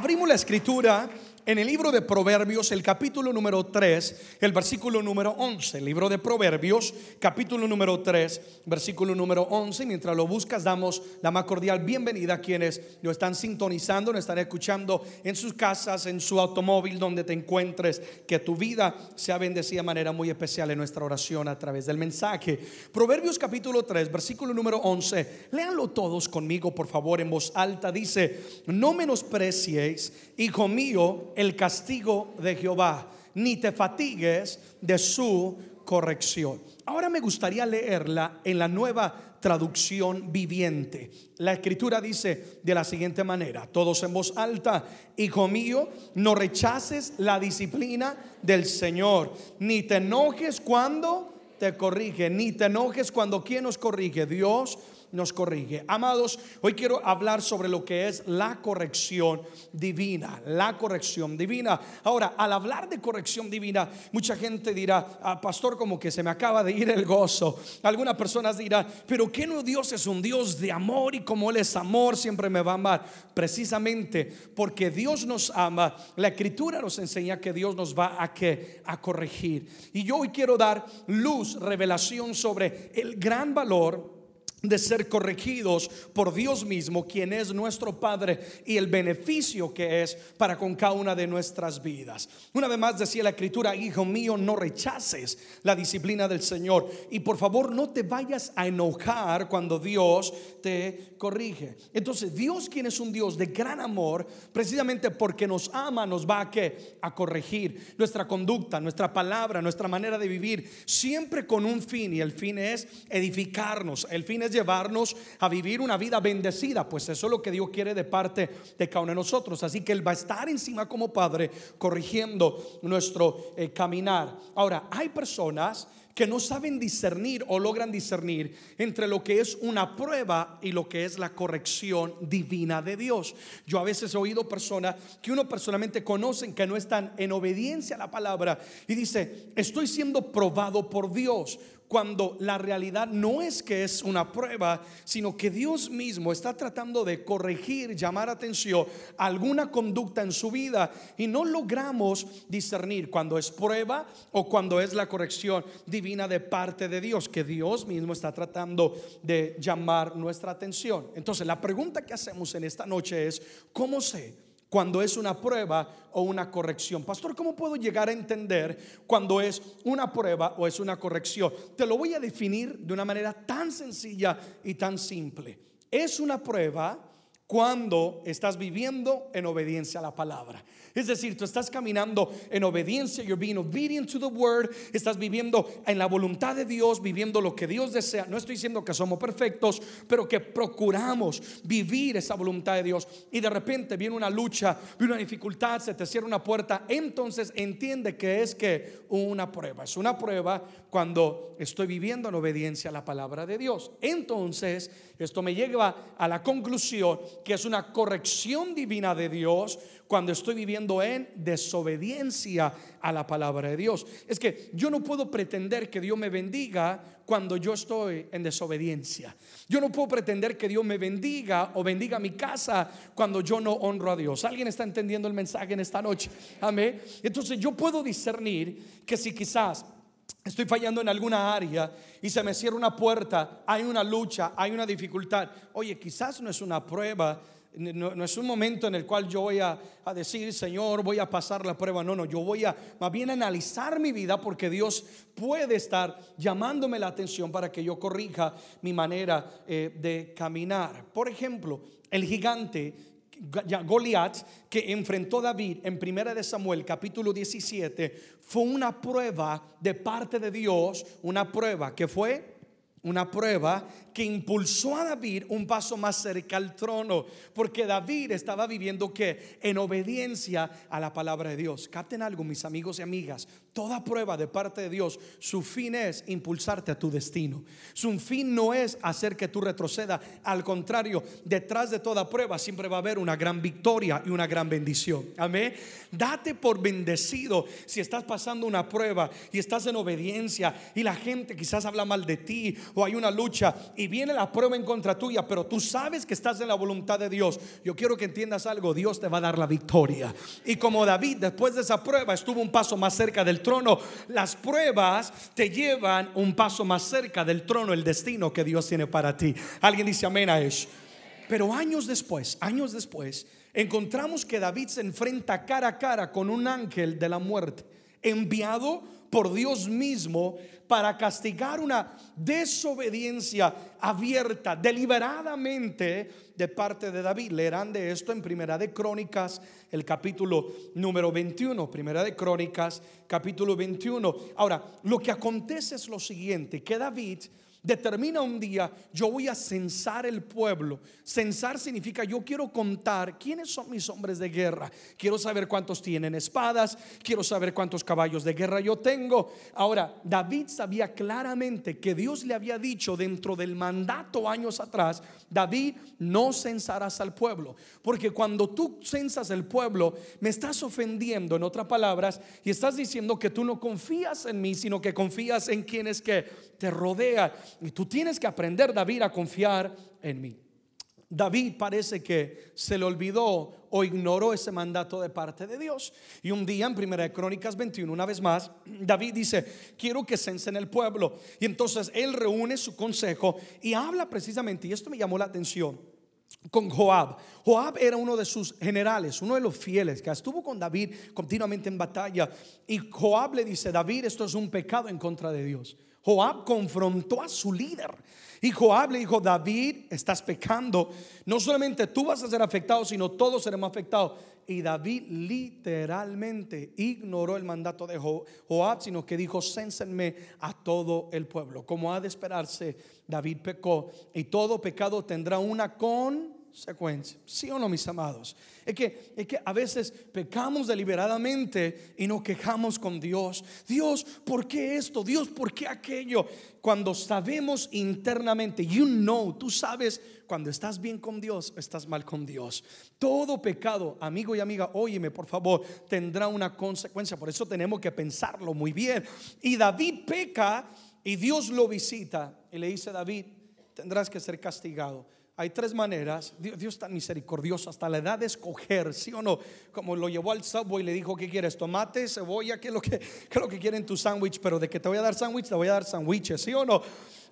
Abrimos la escritura en el libro de Proverbios, el capítulo número 3, el versículo número 11. El libro de Proverbios, capítulo número 3, versículo número 11. Mientras lo buscas, damos la más cordial bienvenida a quienes lo están sintonizando, lo están escuchando en sus casas, en su automóvil, donde te encuentres. Que tu vida sea bendecida de manera muy especial en nuestra oración a través del mensaje. Proverbios, capítulo 3, versículo número 11. Léanlo todos conmigo, por favor, en voz alta. Dice: No menosprecies, hijo mío, el castigo de Jehová, ni te fatigues de su corrección. Ahora me gustaría leerla en la nueva traducción viviente. La escritura dice de la siguiente manera, todos en voz alta, hijo mío, no rechaces la disciplina del Señor, ni te enojes cuando te corrige, ni te enojes cuando quien nos corrige, Dios nos corrige. Amados, hoy quiero hablar sobre lo que es la corrección divina, la corrección divina. Ahora, al hablar de corrección divina, mucha gente dirá, ah, pastor, como que se me acaba de ir el gozo. Algunas personas dirán, pero que no Dios es un Dios de amor y como Él es amor, siempre me va a amar. Precisamente porque Dios nos ama, la escritura nos enseña que Dios nos va a, que, a corregir. Y yo hoy quiero dar luz, revelación sobre el gran valor de ser corregidos por Dios mismo, quien es nuestro Padre, y el beneficio que es para con cada una de nuestras vidas. Una vez más decía la Escritura, hijo mío, no rechaces la disciplina del Señor y por favor no te vayas a enojar cuando Dios te corrige. Entonces Dios, quien es un Dios de gran amor, precisamente porque nos ama, nos va a, que a corregir nuestra conducta, nuestra palabra, nuestra manera de vivir, siempre con un fin y el fin es edificarnos, el fin llevarnos a vivir una vida bendecida, pues eso es lo que Dios quiere de parte de cada uno de nosotros. Así que Él va a estar encima como Padre corrigiendo nuestro eh, caminar. Ahora, hay personas que no saben discernir o logran discernir entre lo que es una prueba y lo que es la corrección divina de Dios. Yo a veces he oído personas que uno personalmente conocen que no están en obediencia a la palabra y dice, estoy siendo probado por Dios cuando la realidad no es que es una prueba, sino que Dios mismo está tratando de corregir, llamar atención a alguna conducta en su vida y no logramos discernir cuando es prueba o cuando es la corrección divina de parte de Dios, que Dios mismo está tratando de llamar nuestra atención. Entonces, la pregunta que hacemos en esta noche es, ¿cómo sé? Cuando es una prueba o una corrección. Pastor, ¿cómo puedo llegar a entender cuando es una prueba o es una corrección? Te lo voy a definir de una manera tan sencilla y tan simple. Es una prueba cuando estás viviendo en obediencia a la palabra. Es decir, tú estás caminando en obediencia, you're being obedient to the word, estás viviendo en la voluntad de Dios, viviendo lo que Dios desea. No estoy diciendo que somos perfectos, pero que procuramos vivir esa voluntad de Dios. Y de repente viene una lucha, viene una dificultad, se te cierra una puerta, entonces entiende que es que una prueba. Es una prueba cuando estoy viviendo en obediencia a la palabra de Dios. Entonces, esto me lleva a la conclusión que es una corrección divina de Dios cuando estoy viviendo en desobediencia a la palabra de Dios. Es que yo no puedo pretender que Dios me bendiga cuando yo estoy en desobediencia. Yo no puedo pretender que Dios me bendiga o bendiga mi casa cuando yo no honro a Dios. ¿Alguien está entendiendo el mensaje en esta noche? Amén. Entonces yo puedo discernir que si quizás estoy fallando en alguna área y se me cierra una puerta, hay una lucha, hay una dificultad. Oye, quizás no es una prueba no, es un momento en el cual yo voy a, decir, Señor, voy a pasar la prueba. No, no, yo voy a más bien analizar mi vida porque Dios puede estar llamándome la atención para que yo corrija mi manera eh, de caminar. Por ejemplo, el gigante Goliat que enfrentó David en Primera de Samuel capítulo 17 fue una prueba de parte de Dios, una prueba que fue una prueba que impulsó a David un paso más cerca al trono, porque David estaba viviendo que en obediencia a la palabra de Dios. Capten algo, mis amigos y amigas, toda prueba de parte de Dios, su fin es impulsarte a tu destino. Su fin no es hacer que tú retroceda, al contrario, detrás de toda prueba siempre va a haber una gran victoria y una gran bendición. Amén. Date por bendecido si estás pasando una prueba y estás en obediencia y la gente quizás habla mal de ti o hay una lucha y viene la prueba en contra tuya, pero tú sabes que estás en la voluntad de Dios, yo quiero que entiendas algo, Dios te va a dar la victoria. Y como David después de esa prueba estuvo un paso más cerca del trono, las pruebas te llevan un paso más cerca del trono, el destino que Dios tiene para ti. Alguien dice amén a eso. Pero años después, años después, encontramos que David se enfrenta cara a cara con un ángel de la muerte, enviado por Dios mismo para castigar una desobediencia abierta, deliberadamente de parte de David. Leerán de esto en Primera de Crónicas, el capítulo número 21. Primera de Crónicas, capítulo 21. Ahora, lo que acontece es lo siguiente, que David determina un día, yo voy a censar el pueblo. Censar significa yo quiero contar quiénes son mis hombres de guerra. Quiero saber cuántos tienen espadas, quiero saber cuántos caballos de guerra yo tengo. Ahora, David sabía claramente que Dios le había dicho dentro del mandato años atrás, David, no censarás al pueblo. Porque cuando tú censas el pueblo, me estás ofendiendo, en otras palabras, y estás diciendo que tú no confías en mí, sino que confías en quienes que te rodean. Y tú tienes que aprender, David, a confiar en mí. David parece que se le olvidó o ignoró ese mandato de parte de Dios. Y un día en Primera de Crónicas 21, una vez más, David dice, quiero que censen el pueblo. Y entonces él reúne su consejo y habla precisamente, y esto me llamó la atención, con Joab. Joab era uno de sus generales, uno de los fieles que estuvo con David continuamente en batalla. Y Joab le dice, David, esto es un pecado en contra de Dios. Joab confrontó a su líder. Y Joab le dijo, David, estás pecando. No solamente tú vas a ser afectado, sino todos seremos afectados. Y David literalmente ignoró el mandato de Joab, sino que dijo, cénsenme a todo el pueblo. Como ha de esperarse, David pecó. Y todo pecado tendrá una con secuencia. ¿Sí o no, mis amados? Es que, es que a veces pecamos deliberadamente y nos quejamos con Dios. Dios, ¿por qué esto? Dios, ¿por qué aquello? Cuando sabemos internamente, you know, tú sabes cuando estás bien con Dios estás mal con Dios. Todo pecado, amigo y amiga, óyeme por favor, tendrá una consecuencia. Por eso tenemos que pensarlo muy bien. Y David peca y Dios lo visita y le dice, David, tendrás que ser castigado hay tres maneras. Dios, está misericordioso hasta la edad de escoger, sí o no. Como lo llevó al subway y le dijo, ¿qué quieres? Tomate, cebolla, ¿qué es lo que, qué es lo que quieren tu sándwich? Pero de que te voy a dar sándwich, te voy a dar sándwiches, sí o no.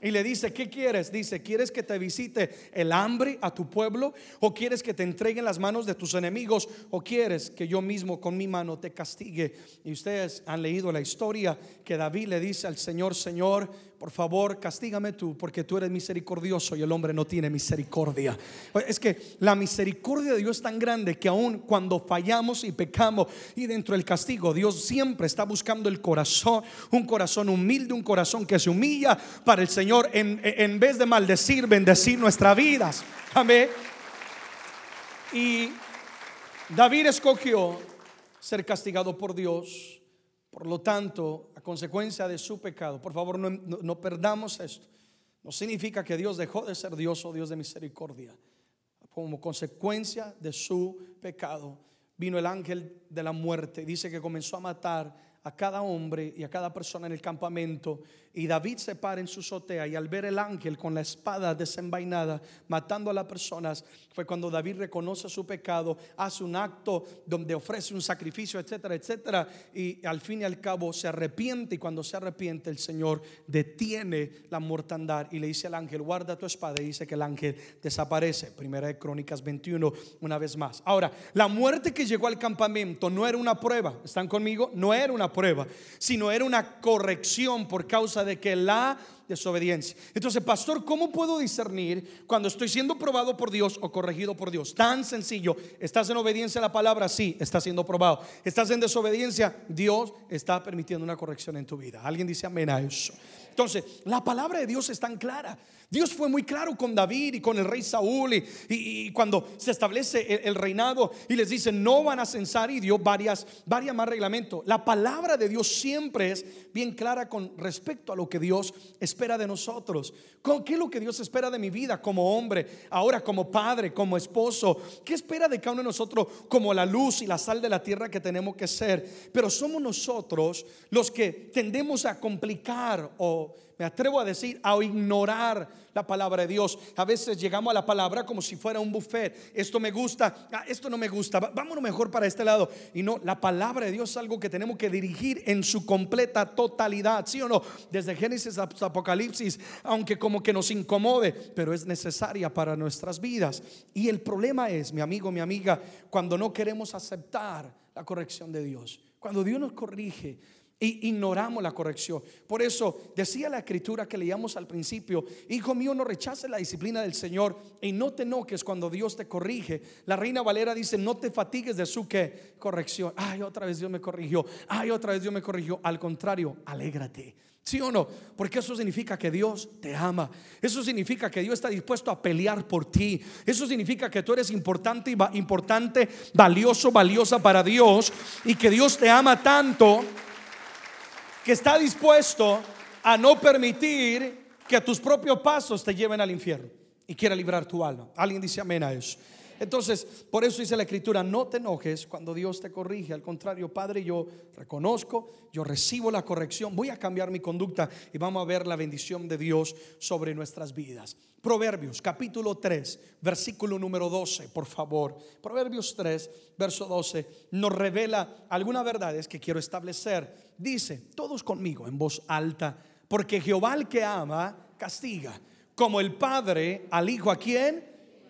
Y le dice, ¿qué quieres? Dice, ¿quieres que te visite el hambre a tu pueblo? ¿O quieres que te entreguen las manos de tus enemigos? ¿O quieres que yo mismo con mi mano te castigue? Y ustedes han leído la historia que David le dice al Señor, Señor, por favor, castígame tú, porque tú eres misericordioso y el hombre no tiene misericordia. Es que la misericordia de Dios es tan grande que aun cuando fallamos y pecamos y dentro del castigo, Dios siempre está buscando el corazón, un corazón humilde, un corazón que se humilla para el Señor Señor, en, vez de maldecir, bendecir nuestras vidas. Amén. Y David escogió ser castigado por Dios. Por lo tanto, a consecuencia de su pecado, por favor no, no, perdamos esto. No significa que Dios dejó de ser Dios o Dios de misericordia. Como consecuencia de su pecado, vino el ángel de la muerte. Dice que comenzó a matar a cada hombre y a cada persona en el campamento y David se para en su azotea y al ver el ángel con la espada desenvainada matando a las personas, fue cuando David reconoce su pecado, hace un acto donde ofrece un sacrificio, etcétera, etcétera, y al fin y al cabo se arrepiente y cuando se arrepiente el Señor detiene la mortandad y le dice al ángel, guarda tu espada y dice que el ángel desaparece. Primera de Crónicas 21, una vez más. Ahora, la muerte que llegó al campamento no era una prueba, ¿están conmigo? No era una prueba, sino era una corrección por causa de de que la desobediencia. Entonces, pastor, ¿cómo puedo discernir cuando estoy siendo probado por Dios o corregido por Dios? Tan sencillo. ¿Estás en obediencia a la palabra? Sí, está siendo probado. ¿Estás en desobediencia? Dios está permitiendo una corrección en tu vida. ¿Alguien dice amén a eso? Entonces, la palabra de Dios es tan clara. Dios fue muy claro con David y con el rey Saúl y, cuando se establece el, reinado y les dice no van a censar y dio varias, varias más reglamentos. La palabra de Dios siempre es bien clara con respecto a lo que Dios espera espera de nosotros? ¿Con ¿Qué es lo que Dios espera de mi vida como hombre, ahora como padre, como esposo? ¿Qué espera de cada uno de nosotros como la luz y la sal de la tierra que tenemos que ser? Pero somos nosotros los que tendemos a complicar o me atrevo a decir, a ignorar la palabra de Dios. A veces llegamos a la palabra como si fuera un buffet. Esto me gusta, ah, esto no me gusta. Vámonos mejor para este lado. Y no, la palabra de Dios es algo que tenemos que dirigir en su completa totalidad. ¿Sí o no? Desde Génesis hasta Apocalipsis, aunque como que nos incomode, pero es necesaria para nuestras vidas. Y el problema es, mi amigo, mi amiga, cuando no queremos aceptar la corrección de Dios. Cuando Dios nos corrige, y ignoramos la corrección. Por eso decía la escritura que leíamos al principio, hijo mío, no rechaces la disciplina del Señor y no te enoques cuando Dios te corrige. La reina Valera dice, no te fatigues de su que corrección. Ay, otra vez Dios me corrigió. Ay, otra vez Dios me corrigió. Al contrario, alégrate. ¿Sí o no? Porque eso significa que Dios te ama. Eso significa que Dios está dispuesto a pelear por ti. Eso significa que tú eres importante, importante, valioso, valiosa para Dios y que Dios te ama tanto que está dispuesto a no permitir que tus propios pasos te lleven al infierno y quiera librar tu alma. Alguien dice amén a eso. Entonces, por eso dice la escritura, no te enojes cuando Dios te corrige. Al contrario, Padre, yo reconozco, yo recibo la corrección, voy a cambiar mi conducta y vamos a ver la bendición de Dios sobre nuestras vidas. Proverbios capítulo 3, versículo número 12, por favor. Proverbios 3, verso 12, nos revela algunas verdades que quiero establecer dice, todos conmigo en voz alta, porque Jehová al que ama, castiga, como el padre al hijo a quien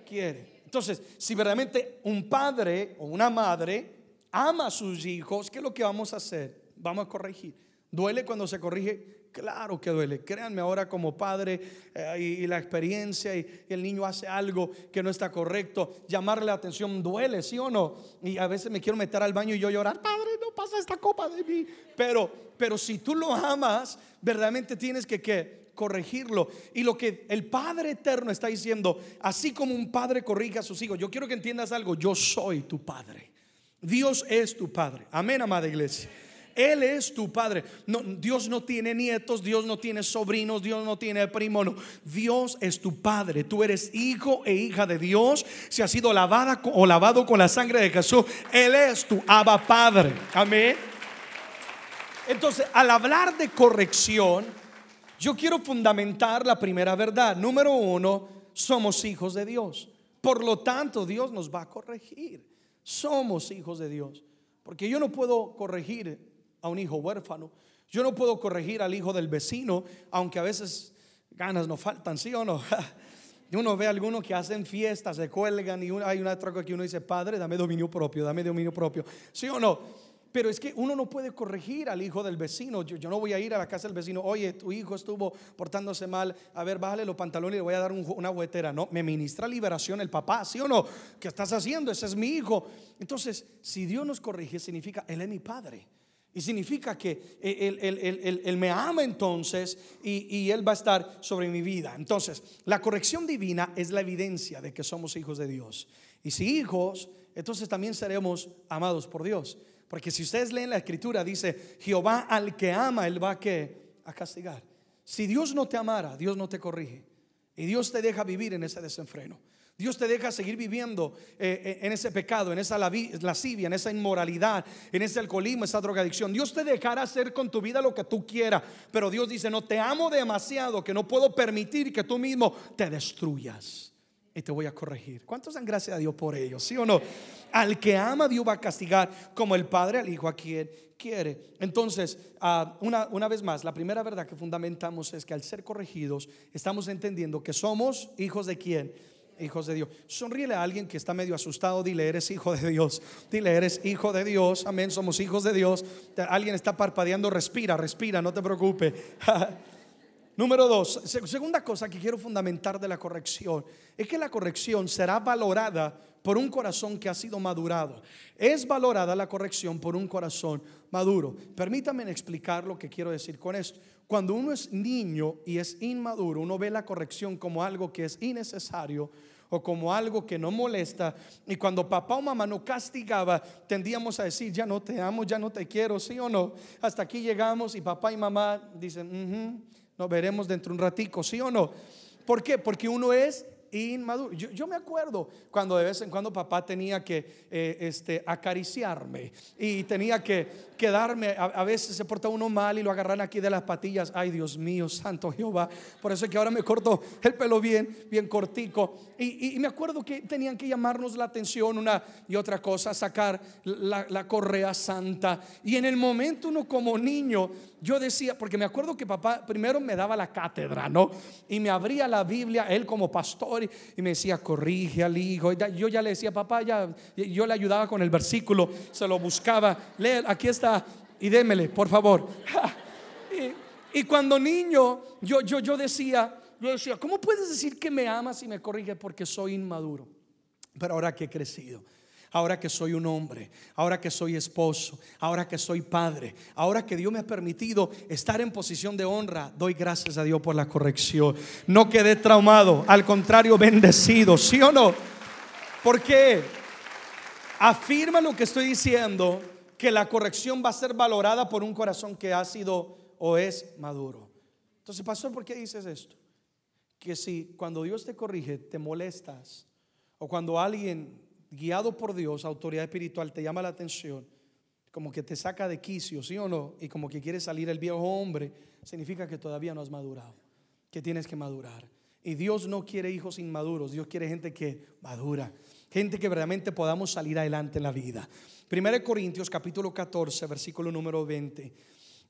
quiere. Entonces, si verdaderamente un padre o una madre ama a sus hijos, ¿qué es lo que vamos a hacer? Vamos a corregir. ¿Duele cuando se corrige? Claro que duele. Créanme ahora como padre eh, y, la experiencia y, el niño hace algo que no está correcto, llamarle la atención duele, ¿sí o no? Y a veces me quiero meter al baño y yo llorar, padre, no pasa esta copa de mí. Pero, pero si tú lo amas, verdaderamente tienes que, que corregirlo. Y lo que el Padre Eterno está diciendo, así como un padre corrige a sus hijos, yo quiero que entiendas algo, yo soy tu Padre. Dios es tu Padre. Amén, amada iglesia. Él es tu padre. Dios no tiene nietos, Dios no tiene sobrinos, Dios no tiene primo. Dios es tu padre. Tú eres hijo e hija de Dios. Si has sido lavada o lavado con la sangre de Jesús, Él es tu Abba Padre. Amén. Entonces, al hablar de corrección, yo quiero fundamentar la primera verdad. Número uno, somos hijos de Dios. Por lo tanto, Dios nos va a corregir. Somos hijos de Dios. Porque yo no puedo corregir a un hijo huérfano. Yo no puedo corregir al hijo del vecino, aunque a veces ganas no faltan, ¿sí o no? uno ve a algunos que hacen fiestas, se cuelgan y hay una troca que uno dice, Padre, dame dominio propio, dame dominio propio, ¿sí o no? Pero es que uno no puede corregir al hijo del vecino. Yo, no voy a ir a la casa del vecino, oye, tu hijo estuvo portándose mal, a ver, bájale los pantalones y le voy a dar una huetera. No, me ministra liberación el papá, ¿sí o no? ¿Qué estás haciendo? Ese es mi hijo. Entonces, si Dios nos corrige, significa, Él es mi padre. Y significa que él, me ama entonces y, Él va a estar sobre mi vida. Entonces, la corrección divina es la evidencia de que somos hijos de Dios. Y si hijos, entonces también seremos amados por Dios. Porque si ustedes leen la escritura, dice, Jehová al que ama, Él va a, castigar. Si Dios no te amara, Dios no te corrige. Y Dios te deja vivir en ese desenfreno. Dios te deja seguir viviendo eh, eh, en ese pecado, en esa lascivia, en esa inmoralidad, en ese alcoholismo, esa drogadicción. Dios te dejará hacer con tu vida lo que tú quieras. Pero Dios dice, no te amo demasiado que no puedo permitir que tú mismo te destruyas. Y te voy a corregir. ¿Cuántos dan gracias a Dios por ello? ¿Sí o no? Al que ama, Dios va a castigar como el Padre al Hijo a quien quiere. Entonces, ah, una, una vez más, la primera verdad que fundamentamos es que al ser corregidos, estamos entendiendo que somos hijos de quién? hijos de Dios. Sonríele a alguien que está medio asustado, dile, eres hijo de Dios. Dile, eres hijo de Dios. Amén, somos hijos de Dios. Alguien está parpadeando, respira, respira, no te preocupes. Número dos, segunda cosa que quiero fundamentar de la corrección es que la corrección será valorada por un corazón que ha sido madurado. Es valorada la corrección por un corazón maduro. Permítanme explicar lo que quiero decir con esto. Cuando uno es niño y es inmaduro, uno ve la corrección como algo que es innecesario o como algo que no molesta. Y cuando papá o mamá no castigaba, tendíamos a decir, ya no te amo, ya no te quiero, sí o no. Hasta aquí llegamos y papá y mamá dicen, Nos veremos dentro de un ratico, ¿sí o no? ¿Por qué? Porque uno es inmaduro. Yo, me acuerdo cuando de vez en cuando papá tenía que eh, este, acariciarme y tenía que quedarme. A, veces se porta uno mal y lo agarran aquí de las patillas. Ay, Dios mío, santo Jehová. Por eso es que ahora me corto el pelo bien, bien cortico. Y, me acuerdo que tenían que llamarnos la atención una y otra cosa, sacar la, la correa santa. Y en el momento uno como niño, yo decía, porque me acuerdo que papá primero me daba la cátedra, ¿no? Y me abría la Biblia, él como pastor, y, me decía, corrige al hijo. yo ya le decía, papá, ya, yo le ayudaba con el versículo, se lo buscaba, lee, aquí está y démele, por favor. y, cuando niño, yo, yo, yo decía, yo decía, ¿cómo puedes decir que me amas y me corrige porque soy inmaduro? Pero ahora que he crecido, ahora que soy un hombre, ahora que soy esposo, ahora que soy padre, ahora que Dios me ha permitido estar en posición de honra, doy gracias a Dios por la corrección. No quedé traumado, al contrario, bendecido, ¿sí o no? Porque afirma lo que estoy diciendo que la corrección va a ser valorada por un corazón que ha sido o es maduro. Entonces, pastor, ¿por qué dices esto? Que si cuando Dios te corrige te molestas o cuando alguien guiado por Dios, autoridad espiritual, te llama la atención, como que te saca de quicio, ¿sí o no? Y como que quiere salir el viejo hombre, significa que todavía no has madurado, que tienes que madurar. Y Dios no quiere hijos inmaduros, Dios quiere gente que madura, gente que verdaderamente podamos salir adelante en la vida. 1 Corintios capítulo 14, versículo número 20.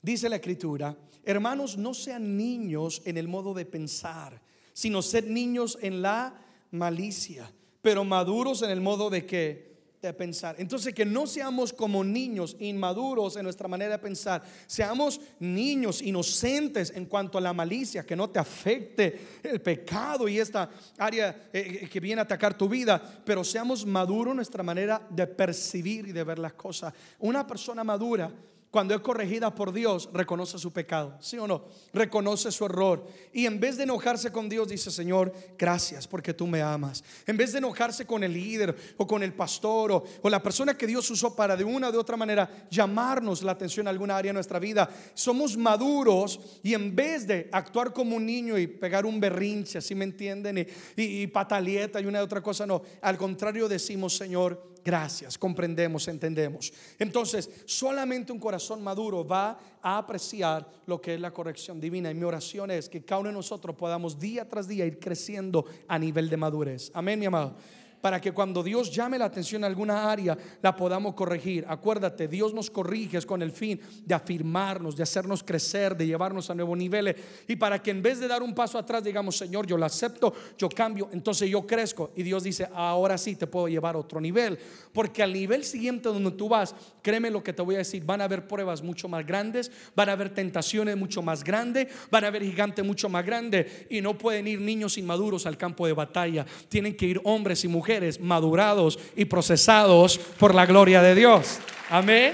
Dice la escritura, hermanos, no sean niños en el modo de pensar, sino sed niños en la malicia, pero maduros en el modo de que de pensar. Entonces, que no seamos como niños inmaduros en nuestra manera de pensar, seamos niños inocentes en cuanto a la malicia, que no te afecte el pecado y esta área eh, eh, que viene a atacar tu vida, pero seamos maduros en nuestra manera de percibir y de ver las cosas. Una persona madura cuando es corregida por Dios, reconoce su pecado, ¿sí o no? Reconoce su error. Y en vez de enojarse con Dios, dice, Señor, gracias porque tú me amas. En vez de enojarse con el líder o con el pastor o, la persona que Dios usó para de una o de otra manera llamarnos la atención a alguna área de nuestra vida, somos maduros y en vez de actuar como un niño y pegar un berrinche, así me entienden? Y, y, y patalieta y una otra cosa, no. Al contrario decimos, Señor, gracias, comprendemos, entendemos. Entonces, solamente un corazón maduro va a apreciar lo que es la corrección divina. Y mi oración es que cada uno de nosotros podamos día tras día ir creciendo a nivel de madurez. Amén, mi amado para que cuando Dios llame la atención a alguna área la podamos corregir. Acuérdate, Dios nos corrige con el fin de afirmarnos, de hacernos crecer, de llevarnos a nuevos niveles. Y para que en vez de dar un paso atrás digamos, Señor, yo lo acepto, yo cambio, entonces yo crezco y Dios dice, ahora sí te puedo llevar a otro nivel, porque al nivel siguiente donde tú vas, créeme lo que te voy a decir, van a haber pruebas mucho más grandes, van a haber tentaciones mucho más grandes, van a haber gigantes mucho más grandes y no pueden ir niños inmaduros al campo de batalla, tienen que ir hombres y mujeres madurados y procesados por la gloria de Dios. Amén.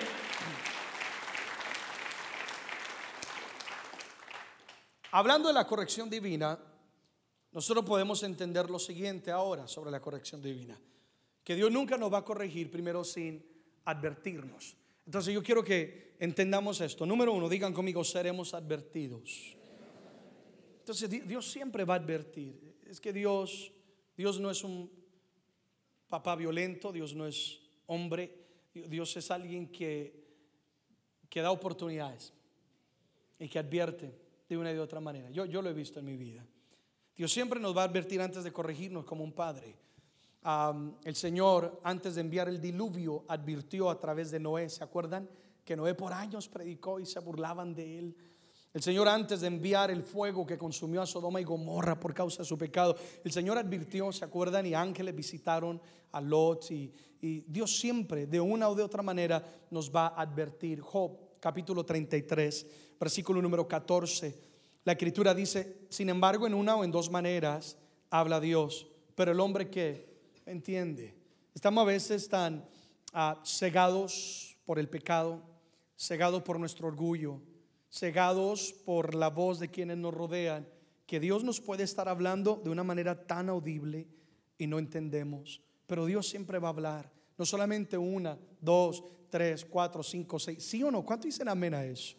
Hablando de la corrección divina, nosotros podemos entender lo siguiente ahora sobre la corrección divina. Que Dios nunca nos va a corregir primero sin advertirnos. Entonces yo quiero que entendamos esto. Número uno, digan conmigo, seremos advertidos. Entonces Dios siempre va a advertir. Es que Dios, Dios no es un papá violento, Dios no es hombre, Dios es alguien que, que da oportunidades y que advierte de una y de otra manera. Yo, yo lo he visto en mi vida. Dios siempre nos va a advertir antes de corregirnos como un padre. el Señor, antes de enviar el diluvio, advirtió a través de Noé. ¿Se acuerdan? Que Noé por años predicó y se burlaban de él. El Señor antes de enviar el fuego que consumió a Sodoma y Gomorra por causa de su pecado, el Señor advirtió, ¿se acuerdan? Y ángeles visitaron a Lot y, Dios siempre, de una o de otra manera, nos va a advertir. Job, capítulo 33, versículo número 14. La escritura dice, sin embargo, en una o en dos maneras habla Dios, pero el hombre que entiende. Estamos a veces tan ah, cegados por el pecado, cegados por nuestro orgullo cegados por la voz de quienes nos rodean, que Dios nos puede estar hablando de una manera tan audible y no entendemos. Pero Dios siempre va a hablar, no solamente una, dos, tres, cuatro, cinco, seis. ¿Sí o no? ¿Cuánto dicen amén a eso?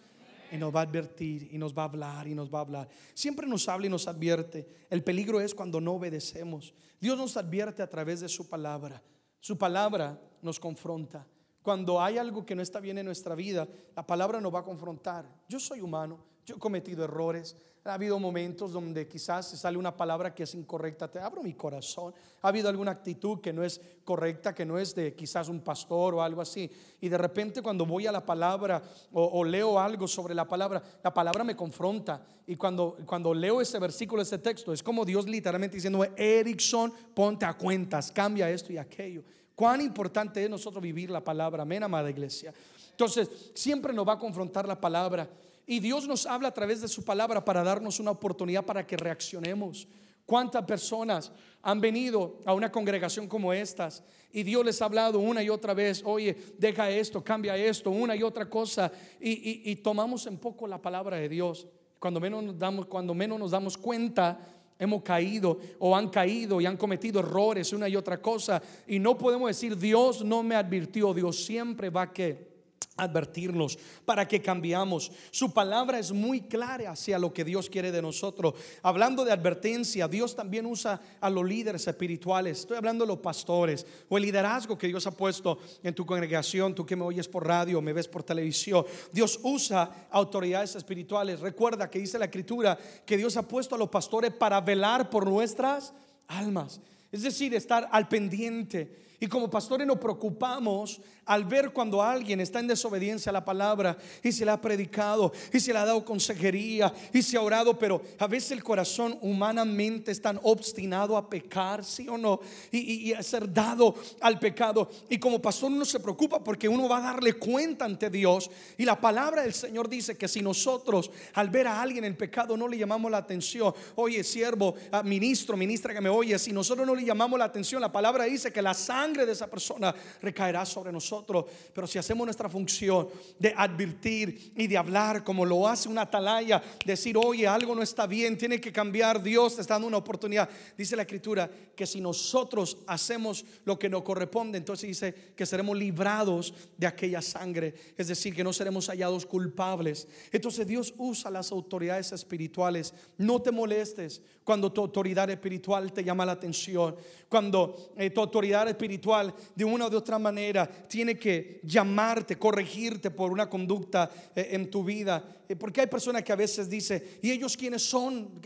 y nos va a advertir y nos va a hablar y nos va a hablar. Siempre nos habla y nos advierte. El peligro es cuando no obedecemos. Dios nos advierte a través de su palabra. Su palabra nos confronta. Cuando hay algo que no está bien en nuestra vida, la palabra nos va a confrontar. Yo soy humano, yo he cometido errores. Ha habido momentos donde quizás sale una palabra que es incorrecta. Te abro mi corazón. Ha habido alguna actitud que no es correcta, que no es de quizás un pastor o algo así. Y de repente cuando voy a la palabra o, leo algo sobre la palabra, la palabra me confronta. Y cuando, cuando leo ese versículo, ese texto, es como Dios literalmente diciendo, Erickson, ponte a cuentas, cambia esto y aquello. Cuán importante es nosotros vivir la palabra. Amén, amada iglesia. Entonces, siempre nos va a confrontar la palabra. Y Dios nos habla a través de su palabra para darnos una oportunidad para que reaccionemos. ¿Cuántas personas han venido a una congregación como estas y Dios les ha hablado una y otra vez, oye, deja esto, cambia esto, una y otra cosa, y, tomamos en poco la palabra de Dios? Cuando menos nos damos, cuando menos nos damos cuenta, hemos caído o han caído y han cometido errores, una y otra cosa. Y no podemos decir, Dios no me advirtió, Dios siempre va que advertirnos para que cambiamos. Su palabra es muy clara hacia lo que Dios quiere de nosotros. Hablando de advertencia, Dios también usa a los líderes espirituales. Estoy hablando de los pastores o el liderazgo que Dios ha puesto en tu congregación, tú que me oyes por radio, me ves por televisión. Dios usa autoridades espirituales. Recuerda que dice la escritura que Dios ha puesto a los pastores para velar por nuestras almas. Es decir, estar al pendiente y como pastores nos preocupamos al ver cuando alguien está en desobediencia a la palabra y se le ha predicado y se le ha dado consejería y se ha orado, pero a veces el corazón humanamente es tan obstinado a pecar, sí o no, y, a ser dado al pecado. Y como pastor uno se preocupa porque uno va a darle cuenta ante Dios. Y la palabra del Señor dice que si nosotros al ver a alguien en pecado no le llamamos la atención, oye siervo, ah, ministro, ministra que me oye, si nosotros no le llamamos la atención, la palabra dice que la sangre de esa persona recaerá sobre nosotros. Pero si hacemos nuestra función de advertir y de hablar como lo hace una atalaya, decir, oye, algo no está bien, tiene que cambiar, Dios te está dando una oportunidad. Dice la escritura que si nosotros hacemos lo que nos corresponde, entonces dice que seremos librados de aquella sangre, es decir, que no seremos hallados culpables. Entonces Dios usa las autoridades espirituales. No te molestes cuando tu autoridad espiritual te llama la atención, cuando eh, tu autoridad espiritual de una u otra manera tiene que llamarte, corregirte por una conducta eh, en tu vida. Eh, porque hay personas que a veces dicen, ¿y ellos quiénes son?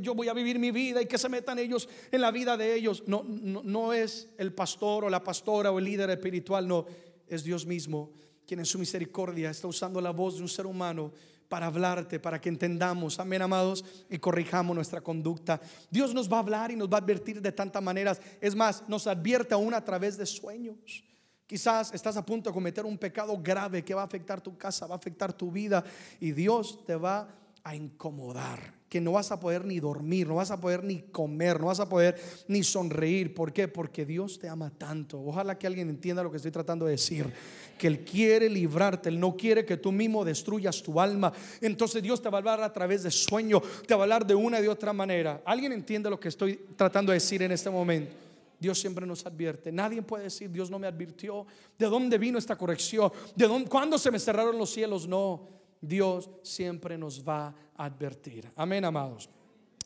Yo voy a vivir mi vida y que se metan ellos en la vida de ellos. No, no, no es el pastor o la pastora o el líder espiritual, no, es Dios mismo quien en su misericordia está usando la voz de un ser humano para hablarte, para que entendamos, amén, amados, y corrijamos nuestra conducta. Dios nos va a hablar y nos va a advertir de tantas maneras. Es más, nos advierte aún a través de sueños. Quizás estás a punto de cometer un pecado grave que va a afectar tu casa, va a afectar tu vida y Dios te va a incomodar que no vas a poder ni dormir, no vas a poder ni comer, no vas a poder ni sonreír. ¿Por qué? Porque Dios te ama tanto. Ojalá que alguien entienda lo que estoy tratando de decir. Que Él quiere librarte, Él no quiere que tú mismo destruyas tu alma. Entonces Dios te va a hablar a través de sueño, te va a hablar de una y de otra manera. ¿Alguien entiende lo que estoy tratando de decir en este momento? Dios siempre nos advierte. Nadie puede decir, Dios no me advirtió. ¿De dónde vino esta corrección? ¿De dónde, cuándo se me cerraron los cielos? No. Dios siempre nos va a advertir. Amén, amados.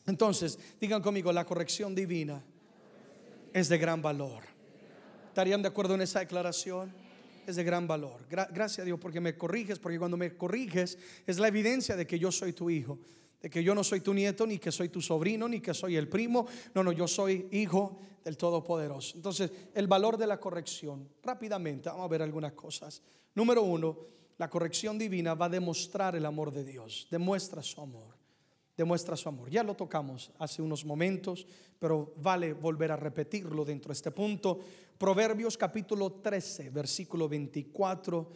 Entonces, digan conmigo, la corrección divina es de gran valor. ¿Estarían de acuerdo en esa declaración? Es de gran valor. gracias a Dios porque me corriges, porque cuando me corriges es la evidencia de que yo soy tu hijo, de que yo no soy tu nieto, ni que soy tu sobrino, ni que soy el primo. No, no, yo soy hijo del Todopoderoso. Entonces, el valor de la corrección. Rápidamente, vamos a ver algunas cosas. Número uno, la corrección divina va a demostrar el amor de Dios, demuestra su amor, demuestra su amor. Ya lo tocamos hace unos momentos, pero vale volver a repetirlo dentro de este punto. Proverbios capítulo 13, versículo 24.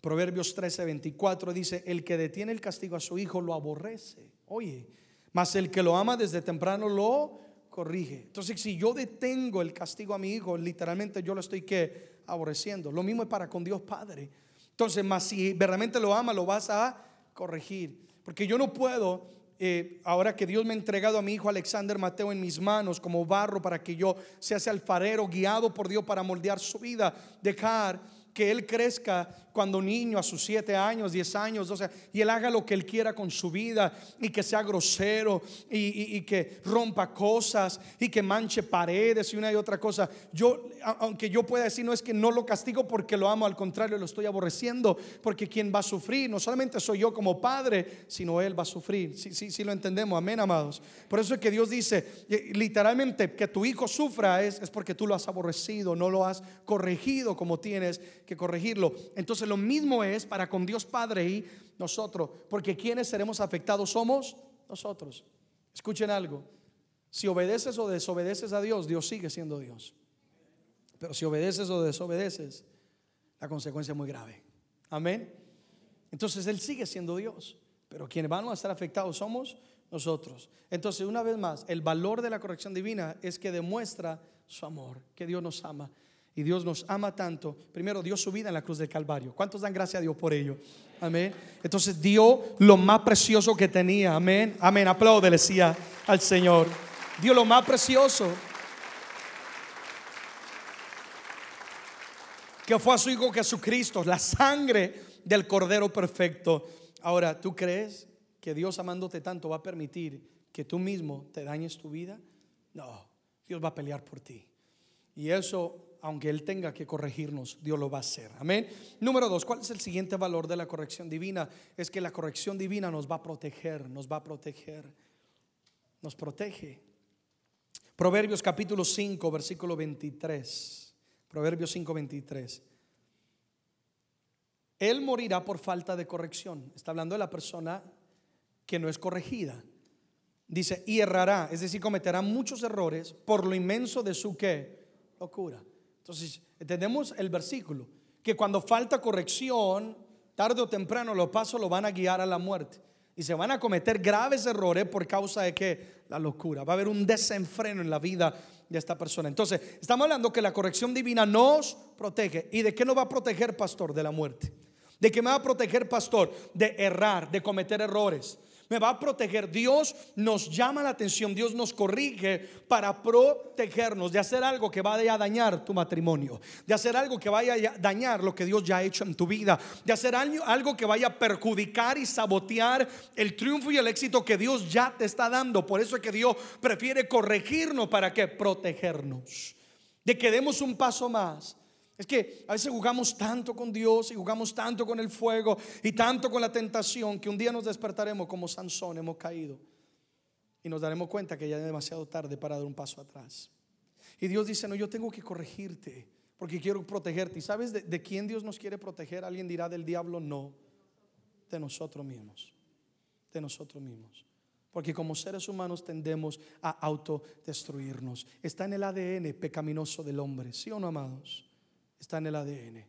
Proverbios 13, 24 dice, el que detiene el castigo a su hijo lo aborrece. Oye, mas el que lo ama desde temprano lo corrige. Entonces, si yo detengo el castigo a mi hijo, literalmente yo lo estoy que aborreciendo. Lo mismo es para con Dios Padre. Entonces, más si verdaderamente lo ama, lo vas a corregir. Porque yo no puedo, eh, ahora que Dios me ha entregado a mi hijo Alexander Mateo en mis manos como barro para que yo sea ese alfarero guiado por Dios para moldear su vida, dejar que él crezca cuando niño a sus 7 años, 10 años, 12, y él haga lo que él quiera con su vida y que sea grosero y, y, que rompa cosas y que manche paredes y una y otra cosa. Yo, aunque yo pueda decir, no es que no lo castigo porque lo amo, al contrario, lo estoy aborreciendo, porque quien va a sufrir, no solamente soy yo como padre, sino él va a sufrir. Sí, sí, sí lo entendemos, amén, amados. Por eso es que Dios dice, eh, literalmente, que tu hijo sufra es, es porque tú lo has aborrecido, no lo has corregido como tienes que corregirlo. Entonces lo mismo es para con Dios Padre y nosotros, porque quienes seremos afectados somos nosotros. Escuchen algo, si obedeces o desobedeces a Dios, Dios sigue siendo Dios. Pero si obedeces o desobedeces, la consecuencia es muy grave. Amén. Entonces Él sigue siendo Dios, pero quienes van a estar afectados somos nosotros. Entonces, una vez más, el valor de la corrección divina es que demuestra su amor, que Dios nos ama. Y Dios nos ama tanto. Primero, dio su vida en la cruz del Calvario. ¿Cuántos dan gracias a Dios por ello? Amén. Entonces dio lo más precioso que tenía. Amén. Amén. Aplaude, decía al Señor. Dio lo más precioso. Que fue a su Hijo Jesucristo, la sangre del Cordero Perfecto. Ahora, ¿tú crees que Dios amándote tanto va a permitir que tú mismo te dañes tu vida? No, Dios va a pelear por ti. Y eso aunque Él tenga que corregirnos, Dios lo va a hacer. Amén. Número dos, ¿cuál es el siguiente valor de la corrección divina? Es que la corrección divina nos va a proteger, nos va a proteger, nos protege. Proverbios capítulo 5, versículo 23. Proverbios 5, 23. Él morirá por falta de corrección. Está hablando de la persona que no es corregida. Dice, y errará, es decir, cometerá muchos errores por lo inmenso de su que locura. Entonces, entendemos el versículo, que cuando falta corrección, tarde o temprano los pasos lo van a guiar a la muerte. Y se van a cometer graves errores por causa de que la locura. Va a haber un desenfreno en la vida de esta persona. Entonces, estamos hablando que la corrección divina nos protege. ¿Y de qué nos va a proteger, pastor? De la muerte. ¿De qué me va a proteger, pastor? De errar, de cometer errores me va a proteger. Dios nos llama la atención, Dios nos corrige para protegernos de hacer algo que vaya a dañar tu matrimonio, de hacer algo que vaya a dañar lo que Dios ya ha hecho en tu vida, de hacer algo que vaya a perjudicar y sabotear el triunfo y el éxito que Dios ya te está dando. Por eso es que Dios prefiere corregirnos para que protegernos, de que demos un paso más es que a veces jugamos tanto con Dios y jugamos tanto con el fuego y tanto con la tentación que un día nos despertaremos como Sansón, hemos caído y nos daremos cuenta que ya es demasiado tarde para dar un paso atrás. Y Dios dice, no, yo tengo que corregirte porque quiero protegerte. ¿Y sabes de, de quién Dios nos quiere proteger? Alguien dirá del diablo, no, de nosotros mismos, de nosotros mismos. Porque como seres humanos tendemos a autodestruirnos. Está en el ADN pecaminoso del hombre, ¿sí o no, amados? Está en el ADN.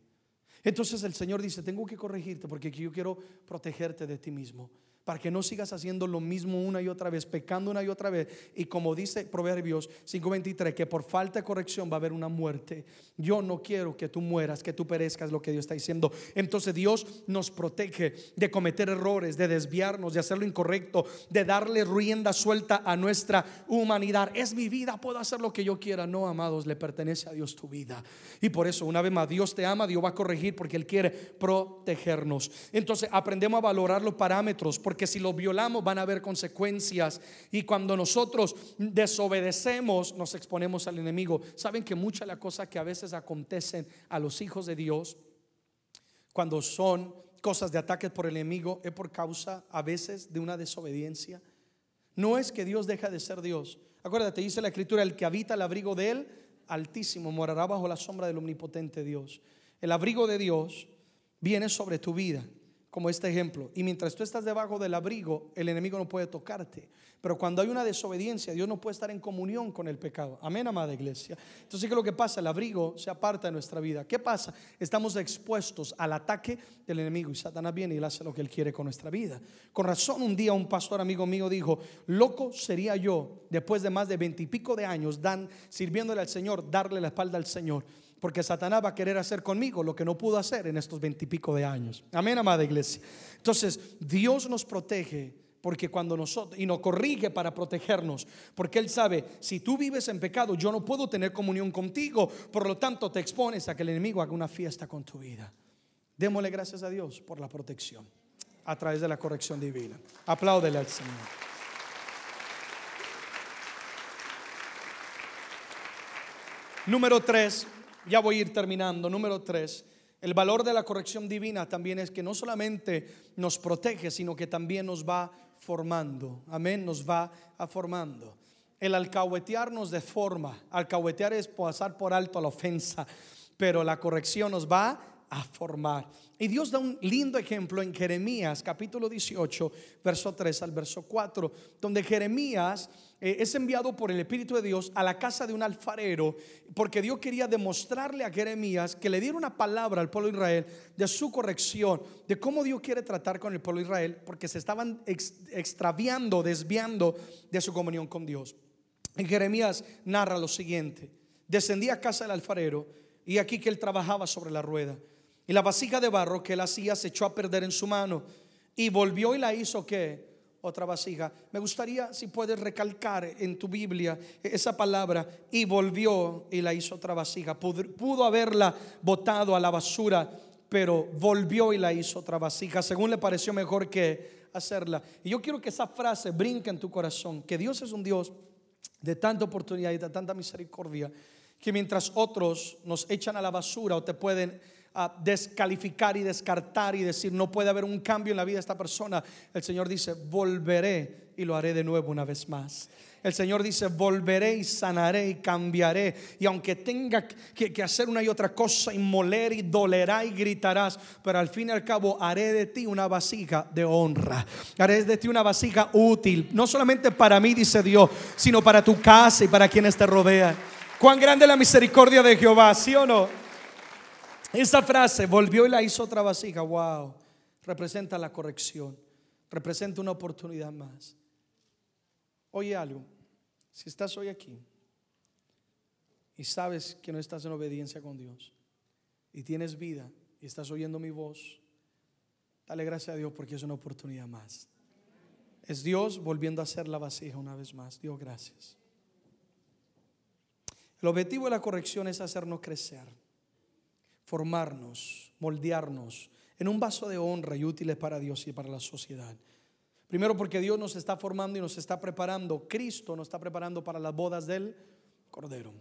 Entonces el Señor dice, tengo que corregirte porque yo quiero protegerte de ti mismo para que no sigas haciendo lo mismo una y otra vez, pecando una y otra vez. Y como dice Proverbios 5:23, que por falta de corrección va a haber una muerte. Yo no quiero que tú mueras, que tú perezcas, lo que Dios está diciendo. Entonces Dios nos protege de cometer errores, de desviarnos, de hacer lo incorrecto, de darle rienda suelta a nuestra humanidad. Es mi vida, puedo hacer lo que yo quiera. No, amados, le pertenece a Dios tu vida. Y por eso, una vez más, Dios te ama, Dios va a corregir porque Él quiere protegernos. Entonces aprendemos a valorar los parámetros si lo violamos van a haber consecuencias. Y cuando nosotros desobedecemos, nos exponemos al enemigo. Saben que muchas de las cosas que a veces acontecen a los hijos de Dios, cuando son cosas de ataques por el enemigo, es por causa a veces de una desobediencia. No es que Dios deja de ser Dios. Acuérdate, dice la escritura, el que habita el abrigo de él, altísimo, morará bajo la sombra del omnipotente Dios. El abrigo de Dios viene sobre tu vida como este ejemplo. Y mientras tú estás debajo del abrigo, el enemigo no puede tocarte. Pero cuando hay una desobediencia, Dios no puede estar en comunión con el pecado. Amén, amada iglesia. Entonces, ¿qué es lo que pasa? El abrigo se aparta de nuestra vida. ¿Qué pasa? Estamos expuestos al ataque del enemigo y Satanás viene y él hace lo que él quiere con nuestra vida. Con razón, un día un pastor amigo mío dijo, loco sería yo, después de más de veintipico de años, dan, sirviéndole al Señor, darle la espalda al Señor porque Satanás va a querer hacer conmigo lo que no pudo hacer en estos veintipico de años. Amén, amada iglesia. Entonces, Dios nos protege porque cuando nosotros y nos corrige para protegernos, porque él sabe, si tú vives en pecado, yo no puedo tener comunión contigo, por lo tanto te expones a que el enemigo haga una fiesta con tu vida. Démosle gracias a Dios por la protección a través de la corrección divina. Apláudele al Señor. Número tres, ya voy a ir terminando. Número tres, el valor de la corrección divina también es que no solamente nos protege, sino que también nos va formando. Amén, nos va a formando. El alcahuetear nos deforma. Alcahuetear es pasar por alto la ofensa, pero la corrección nos va a formar. Y Dios da un lindo ejemplo en Jeremías capítulo 18, verso 3 al verso 4, donde Jeremías eh, es enviado por el Espíritu de Dios a la casa de un alfarero, porque Dios quería demostrarle a Jeremías que le diera una palabra al pueblo de Israel de su corrección, de cómo Dios quiere tratar con el pueblo de Israel, porque se estaban extraviando, desviando de su comunión con Dios. En Jeremías narra lo siguiente, descendía a casa del alfarero y aquí que él trabajaba sobre la rueda. Y la vasija de barro que él hacía se echó a perder en su mano. Y volvió y la hizo que otra vasija. Me gustaría si puedes recalcar en tu Biblia esa palabra y volvió y la hizo otra vasija. Pudo, haberla botado a la basura, pero volvió y la hizo otra vasija, según le pareció mejor que hacerla. Y yo quiero que esa frase brinque en tu corazón, que Dios es un Dios de tanta oportunidad y de tanta misericordia, que mientras otros nos echan a la basura o te pueden descalificar y descartar y decir no puede haber un cambio en la vida de esta persona, el Señor dice, volveré y lo haré de nuevo una vez más. El Señor dice, volveré y sanaré y cambiaré. Y aunque tenga que, hacer una y otra cosa y moler y dolerá y gritarás, pero al fin y al cabo haré de ti una vasija de honra. Haré de ti una vasija útil, no solamente para mí, dice Dios, sino para tu casa y para quienes te rodean. Cuán grande la misericordia de Jehová, ¿sí o no? Esa frase, volvió y la hizo otra vasija, wow, representa la corrección, representa una oportunidad más. Oye algo, si estás hoy aquí y sabes que no estás en obediencia con Dios y tienes vida y estás oyendo mi voz, dale gracias a Dios porque es una oportunidad más. Es Dios volviendo a hacer la vasija una vez más. Dios, gracias. El objetivo de la corrección es hacernos crecer formarnos, moldearnos en un vaso de honra y útiles para Dios y para la sociedad. Primero porque Dios nos está formando y nos está preparando. Cristo nos está preparando para las bodas del Cordero.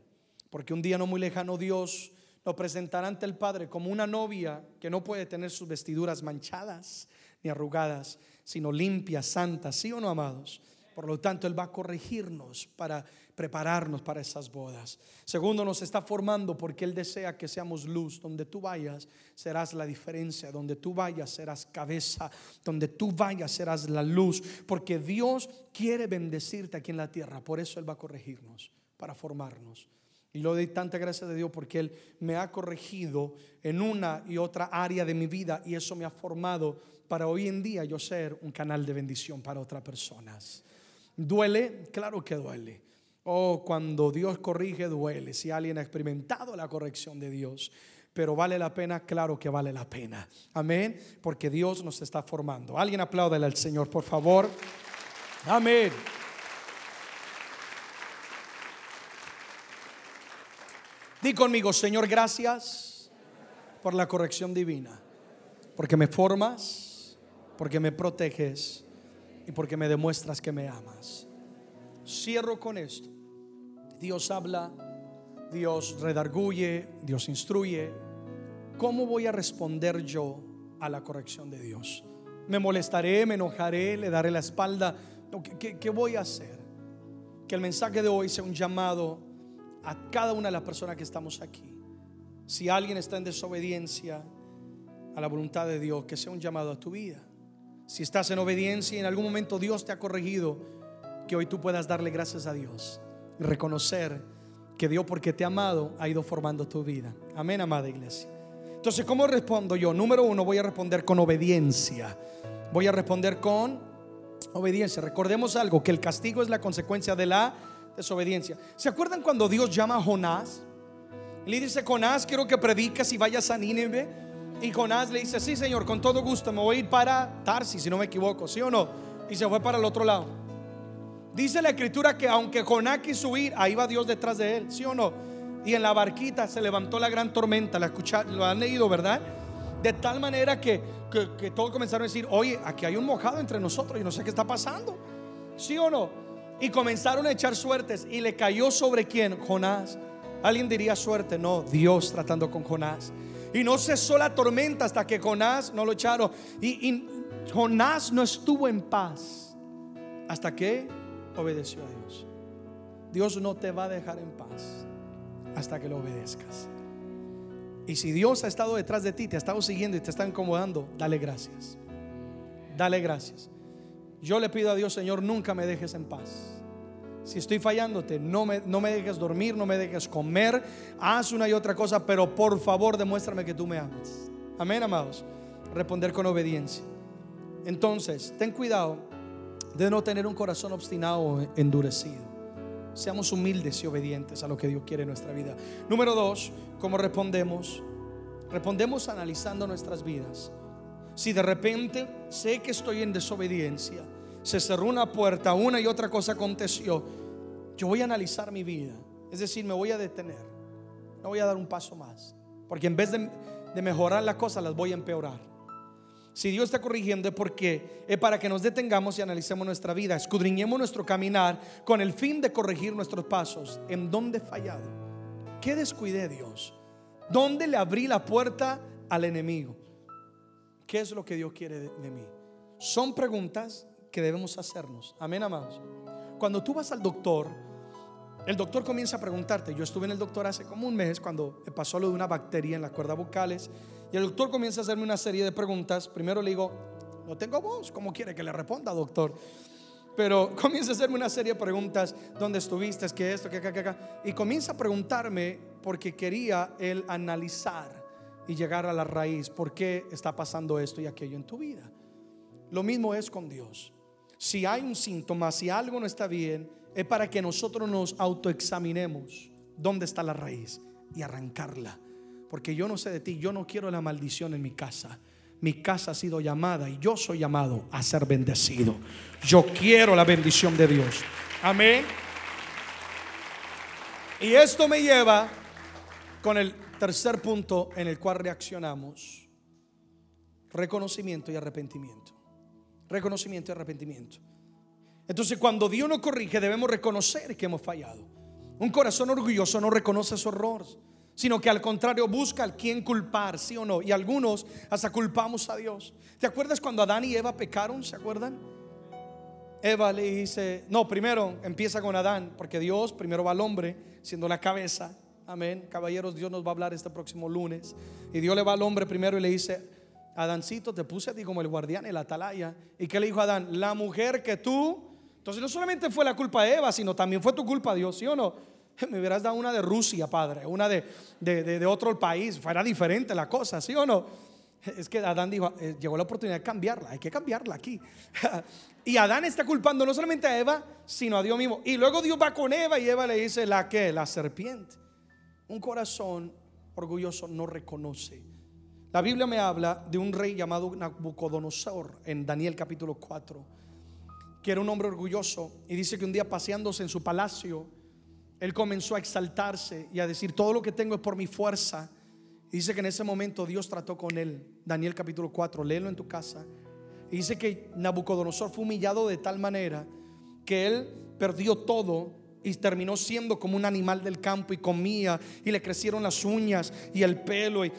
Porque un día no muy lejano Dios nos presentará ante el Padre como una novia que no puede tener sus vestiduras manchadas ni arrugadas, sino limpias, santas, ¿sí o no, amados? Por lo tanto, Él va a corregirnos para prepararnos para esas bodas. Segundo, nos está formando porque Él desea que seamos luz. Donde tú vayas, serás la diferencia. Donde tú vayas, serás cabeza. Donde tú vayas, serás la luz. Porque Dios quiere bendecirte aquí en la tierra. Por eso Él va a corregirnos, para formarnos. Y lo doy tanta gracia de Dios porque Él me ha corregido en una y otra área de mi vida y eso me ha formado para hoy en día yo ser un canal de bendición para otras personas. ¿Duele? Claro que duele. Oh, cuando Dios corrige, duele. Si alguien ha experimentado la corrección de Dios, pero vale la pena, claro que vale la pena. Amén, porque Dios nos está formando. Alguien apláudale al Señor, por favor. Amén. Di conmigo, Señor, gracias por la corrección divina, porque me formas, porque me proteges y porque me demuestras que me amas. Cierro con esto. Dios habla, Dios redarguye, Dios instruye. ¿Cómo voy a responder yo a la corrección de Dios? ¿Me molestaré, me enojaré, le daré la espalda? ¿Qué, voy a hacer? Que el mensaje de hoy sea un llamado a cada una de las personas que estamos aquí. Si alguien está en desobediencia a la voluntad de Dios, que sea un llamado a tu vida si estás en obediencia y en algún momento Dios te ha corregido, hoy tú puedas darle gracias a Dios y reconocer que Dios porque te ha amado ha ido formando tu vida. Amén, amada iglesia. Entonces, ¿cómo respondo yo? Número uno, voy a responder con obediencia. Voy a responder con obediencia. Recordemos algo, que el castigo es la consecuencia de la desobediencia. ¿Se acuerdan cuando Dios llama a Jonás? Le dice, Jonás, quiero que prediques y vayas a Nínive. Y Jonás le dice, sí Señor, con todo gusto me voy a ir para Tarsis, si no me equivoco, ¿sí o no? y se fue para el otro lado. Dice la escritura que aunque Jonás quiso huir, ahí va Dios detrás de él, ¿sí o no? Y en la barquita se levantó la gran tormenta, la escucharon, lo han leído, ¿verdad? De tal manera que, que, todos comenzaron a decir, oye, aquí hay un mojado entre nosotros y no sé qué está pasando, ¿sí o no? Y comenzaron a echar suertes y le cayó sobre quién? Jonás. Alguien diría suerte, no, Dios tratando con Jonás. Y no cesó la tormenta hasta que Jonás no lo echaron. Y, y Jonás no estuvo en paz hasta que obedeció a Dios. Dios no te va a dejar en paz hasta que lo obedezcas. Y si Dios ha estado detrás de ti, te ha estado siguiendo y te está incomodando, dale gracias. Dale gracias. Yo le pido a Dios, Señor, nunca me dejes en paz. Si estoy fallándote, no me, no me dejes dormir, no me dejes comer, haz una y otra cosa, pero por favor demuéstrame que tú me amas. Amén, amados. Responder con obediencia. Entonces, ten cuidado de no tener un corazón obstinado o endurecido. Seamos humildes y obedientes a lo que Dios quiere en nuestra vida. Número dos, ¿cómo respondemos? Respondemos analizando nuestras vidas. Si de repente sé que estoy en desobediencia, se cerró una puerta, una y otra cosa aconteció, yo voy a analizar mi vida. Es decir, me voy a detener. No voy a dar un paso más. Porque en vez de, de mejorar las cosas, las voy a empeorar. Si Dios está corrigiendo es porque es para que nos detengamos y analicemos nuestra vida, escudriñemos nuestro caminar con el fin de corregir nuestros pasos. ¿En dónde he fallado? ¿Qué descuidé Dios? ¿Dónde le abrí la puerta al enemigo? ¿Qué es lo que Dios quiere de, mí? Son preguntas que debemos hacernos. Amén, amados. Cuando tú vas al doctor, el doctor comienza a preguntarte. Yo estuve en el doctor hace como un mes cuando pasó lo de una bacteria en las cuerdas vocales y el doctor comienza a hacerme una serie de preguntas. Primero le digo, no tengo voz, ¿cómo quiere que le responda, doctor? Pero comienza a hacerme una serie de preguntas, ¿dónde estuviste? ¿Es que esto? ¿Qué acá, qué acá? Y comienza a preguntarme porque quería él analizar y llegar a la raíz, ¿por qué está pasando esto y aquello en tu vida? Lo mismo es con Dios. Si hay un síntoma, si algo no está bien, es para que nosotros nos autoexaminemos dónde está la raíz y arrancarla porque yo no sé de ti, yo no quiero la maldición en mi casa. Mi casa ha sido llamada y yo soy llamado a ser bendecido. Yo quiero la bendición de Dios. Amén. Y esto me lleva con el tercer punto en el cual reaccionamos. Reconocimiento y arrepentimiento. Reconocimiento y arrepentimiento. Entonces cuando Dios nos corrige debemos reconocer que hemos fallado. Un corazón orgulloso no reconoce su error sino que al contrario busca al quien culpar, sí o no. Y algunos hasta culpamos a Dios. ¿Te acuerdas cuando Adán y Eva pecaron? ¿Se acuerdan? Eva le dice, no, primero empieza con Adán, porque Dios primero va al hombre, siendo la cabeza. Amén. Caballeros, Dios nos va a hablar este próximo lunes. Y Dios le va al hombre primero y le dice, Adancito, te puse a ti como el guardián, el atalaya. ¿Y qué le dijo Adán? La mujer que tú. Entonces no solamente fue la culpa de Eva, sino también fue tu culpa, Dios, ¿sí o no? Me hubieras dado una de Rusia, padre, una de, de, otro país, fuera diferente la cosa, ¿sí o no? Es que Adán dijo, eh, llegó la oportunidad de cambiarla, hay que cambiarla aquí. y Adán está culpando no solamente a Eva, sino a Dios mismo. Y luego Dios va con Eva y Eva le dice, ¿la que La serpiente. Un corazón orgulloso no reconoce. La Biblia me habla de un rey llamado Nabucodonosor en Daniel capítulo 4, que era un hombre orgulloso y dice que un día paseándose en su palacio, él comenzó a exaltarse y a decir, todo lo que tengo es por mi fuerza. Y dice que en ese momento Dios trató con él. Daniel capítulo 4, léelo en tu casa. Y dice que Nabucodonosor fue humillado de tal manera que él perdió todo y terminó siendo como un animal del campo y comía y le crecieron las uñas y el pelo y,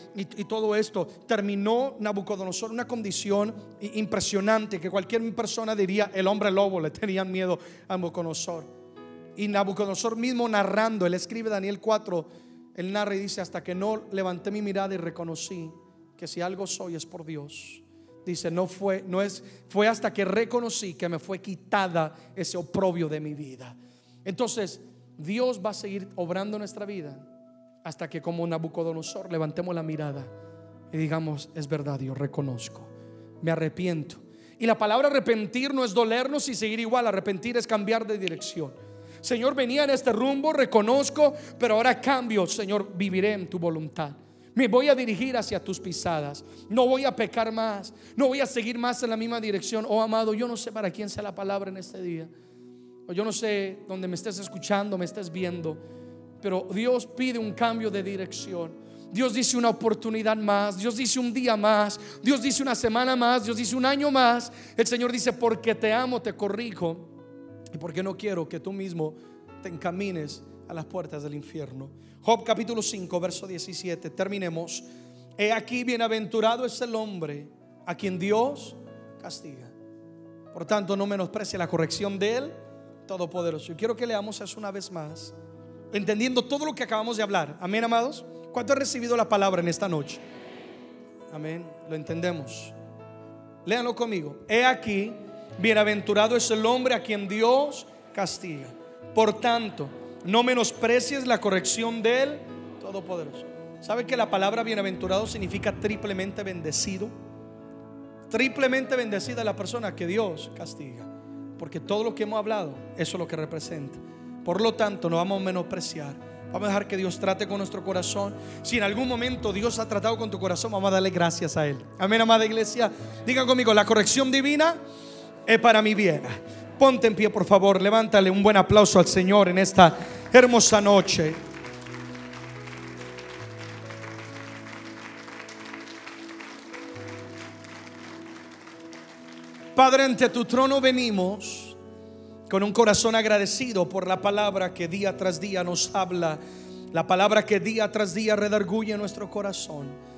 todo esto. Terminó Nabucodonosor una condición impresionante que cualquier persona diría el hombre lobo, le tenían miedo a Nabucodonosor. Y Nabucodonosor mismo narrando, él escribe Daniel 4, él narra y dice, hasta que no levanté mi mirada y reconocí que si algo soy es por Dios. Dice, no fue, no es, fue hasta que reconocí que me fue quitada ese oprobio de mi vida. Entonces, Dios va a seguir obrando nuestra vida hasta que como Nabucodonosor levantemos la mirada y digamos, es verdad, Dios, reconozco, me arrepiento. Y la palabra arrepentir no es dolernos y seguir igual, arrepentir es cambiar de dirección. Señor, venía en este rumbo, reconozco, pero ahora cambio, Señor, viviré en tu voluntad. Me voy a dirigir hacia tus pisadas. No voy a pecar más. No voy a seguir más en la misma dirección. Oh amado, yo no sé para quién sea la palabra en este día. Yo no sé dónde me estés escuchando, me estés viendo. Pero Dios pide un cambio de dirección. Dios dice una oportunidad más. Dios dice un día más. Dios dice una semana más. Dios dice un año más. El Señor dice, porque te amo, te corrijo. Y porque no quiero que tú mismo te encamines a las puertas del infierno. Job capítulo 5, verso 17. Terminemos. He aquí, bienaventurado es el hombre a quien Dios castiga. Por tanto, no menosprecie la corrección de Él, Todopoderoso. Yo quiero que leamos eso una vez más, entendiendo todo lo que acabamos de hablar. Amén, amados. ¿Cuánto han recibido la palabra en esta noche? Amén. Lo entendemos. Léanlo conmigo. He aquí, bienaventurado es el hombre a quien Dios castiga. Por tanto, no menosprecies la corrección de Él Todopoderoso. ¿Sabe que la palabra bienaventurado significa triplemente bendecido? Triplemente bendecida la persona que Dios castiga. Porque todo lo que hemos hablado, eso es lo que representa. Por lo tanto, no vamos a menospreciar. Vamos a dejar que Dios trate con nuestro corazón. Si en algún momento Dios ha tratado con tu corazón, vamos a darle gracias a Él. Amén, amada iglesia. Digan conmigo, la corrección divina es para mi bien. Ponte en pie, por favor. Levántale un buen aplauso al Señor en esta hermosa noche. Padre, ante tu trono venimos con un corazón agradecido por la palabra que día tras día nos habla, la palabra que día tras día redarguye nuestro corazón.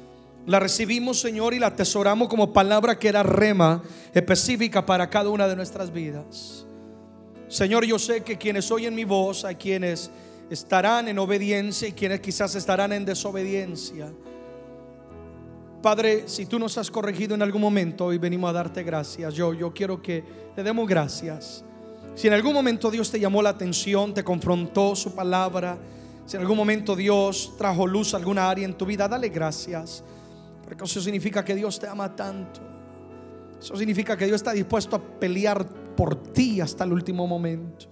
La recibimos, Señor, y la atesoramos como palabra que era rema específica para cada una de nuestras vidas. Señor, yo sé que quienes oyen mi voz, hay quienes estarán en obediencia y quienes quizás estarán en desobediencia. Padre, si tú nos has corregido en algún momento, hoy venimos a darte gracias. Yo, yo quiero que le demos gracias. Si en algún momento Dios te llamó la atención, te confrontó su palabra, si en algún momento Dios trajo luz a alguna área en tu vida, dale gracias. Porque eso significa que Dios te ama tanto. Eso significa que Dios está dispuesto a pelear por ti hasta el último momento.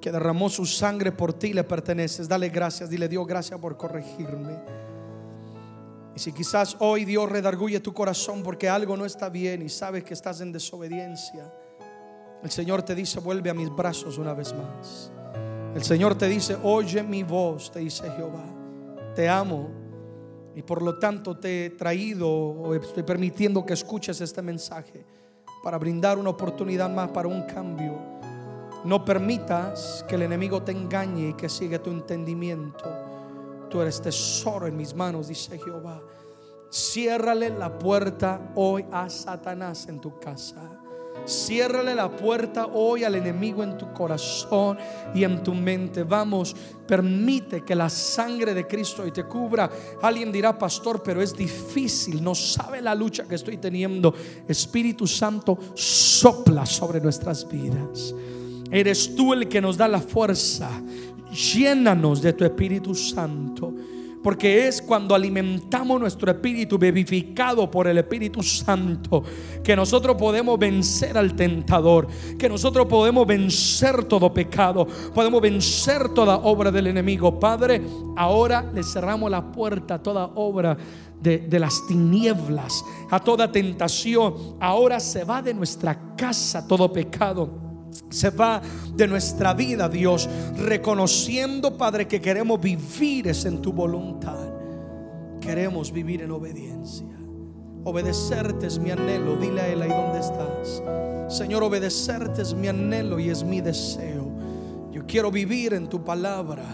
Que derramó su sangre por ti y le perteneces. Dale gracias. Dile Dios, gracias por corregirme. Y si quizás hoy Dios redarguye tu corazón porque algo no está bien y sabes que estás en desobediencia, el Señor te dice, vuelve a mis brazos una vez más. El Señor te dice, oye mi voz, te dice Jehová. Te amo y por lo tanto te he traído o estoy permitiendo que escuches este mensaje para brindar una oportunidad más para un cambio. No permitas que el enemigo te engañe y que siga tu entendimiento. Tú eres tesoro en mis manos, dice Jehová. Ciérrale la puerta hoy a Satanás en tu casa. Ciérrale la puerta hoy al enemigo en tu corazón y en tu mente. Vamos, permite que la sangre de Cristo hoy te cubra. Alguien dirá, pastor, pero es difícil, no sabe la lucha que estoy teniendo. Espíritu Santo sopla sobre nuestras vidas. Eres tú el que nos da la fuerza. Llénanos de tu Espíritu Santo porque es cuando alimentamos nuestro espíritu bebificado por el Espíritu Santo que nosotros podemos vencer al tentador, que nosotros podemos vencer todo pecado, podemos vencer toda obra del enemigo. Padre, ahora le cerramos la puerta a toda obra de, de, las tinieblas, a toda tentación. Ahora se va de nuestra casa todo pecado se va de nuestra vida, Dios, reconociendo, Padre, que queremos vivir es en tu voluntad. Queremos vivir en obediencia. Obedecerte es mi anhelo. Dile a Él ahí donde estás. Señor, obedecerte es mi anhelo y es mi deseo. Yo quiero vivir en tu palabra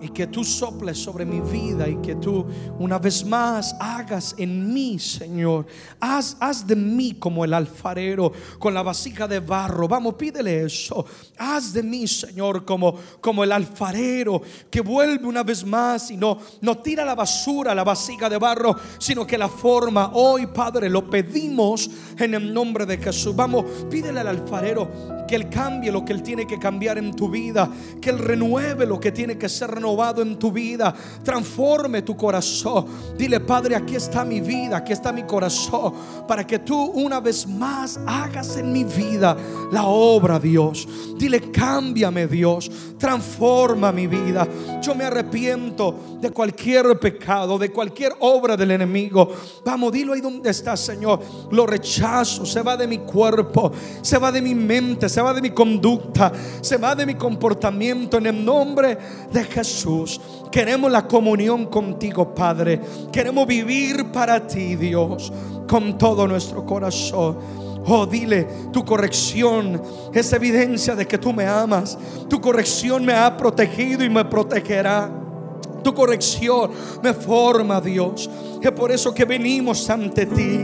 y que tú soples sobre mi vida y que tú una vez más hagas en mí, Señor. Haz, haz de mí como el alfarero con la vasija de barro. Vamos, pídele eso. Haz de mí, Señor, como, como el alfarero que vuelve una vez más y no, tira la basura, la vasija de barro, sino que la forma. Hoy, Padre, lo pedimos en el nombre de Jesús. Vamos, pídele al alfarero que Él cambie lo que Él tiene que cambiar en tu vida, que Él renueve lo que tiene que ser renovado en tu vida, transforme tu corazón. Dile, Padre, aquí está mi vida, aquí está mi corazón, para que tú una vez más hagas en mi vida la obra, Dios. Dile, cámbiame, Dios, transforma mi vida. Yo me arrepiento de cualquier pecado, de cualquier obra del enemigo. Vamos, dilo ahí donde está, Señor. Lo rechazo, se va de mi cuerpo, se va de mi mente, se va de mi conducta, se va de mi comportamiento en el nombre de Jesús. Queremos la comunión contigo, Padre. Queremos vivir para ti, Dios, con todo nuestro corazón. Oh, dile, tu corrección es evidencia de que tú me amas. Tu corrección me ha protegido y me protegerá. Tu corrección me forma, Dios. Es por eso que venimos ante ti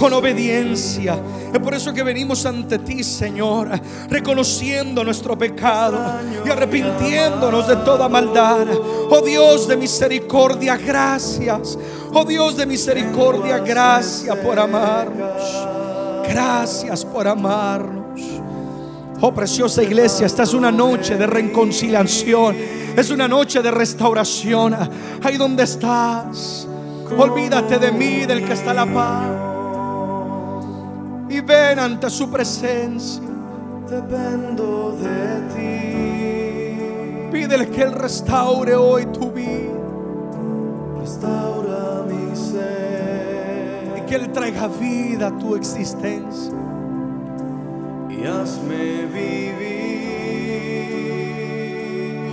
con obediencia. Es por eso que venimos ante ti, Señor, reconociendo nuestro pecado y arrepintiéndonos de toda maldad. Oh Dios de misericordia, gracias. Oh Dios de misericordia, gracias por amarnos. Gracias por amarnos. Oh preciosa iglesia, esta es una noche de reconciliación. Es una noche de restauración. Ahí donde estás. Olvídate de mí, del que está la paz. Y ven ante su presencia. Dependo de ti. Pídele que Él restaure hoy tu vida. Restaura mi ser. Y que Él traiga vida a tu existencia. Y hazme vivir.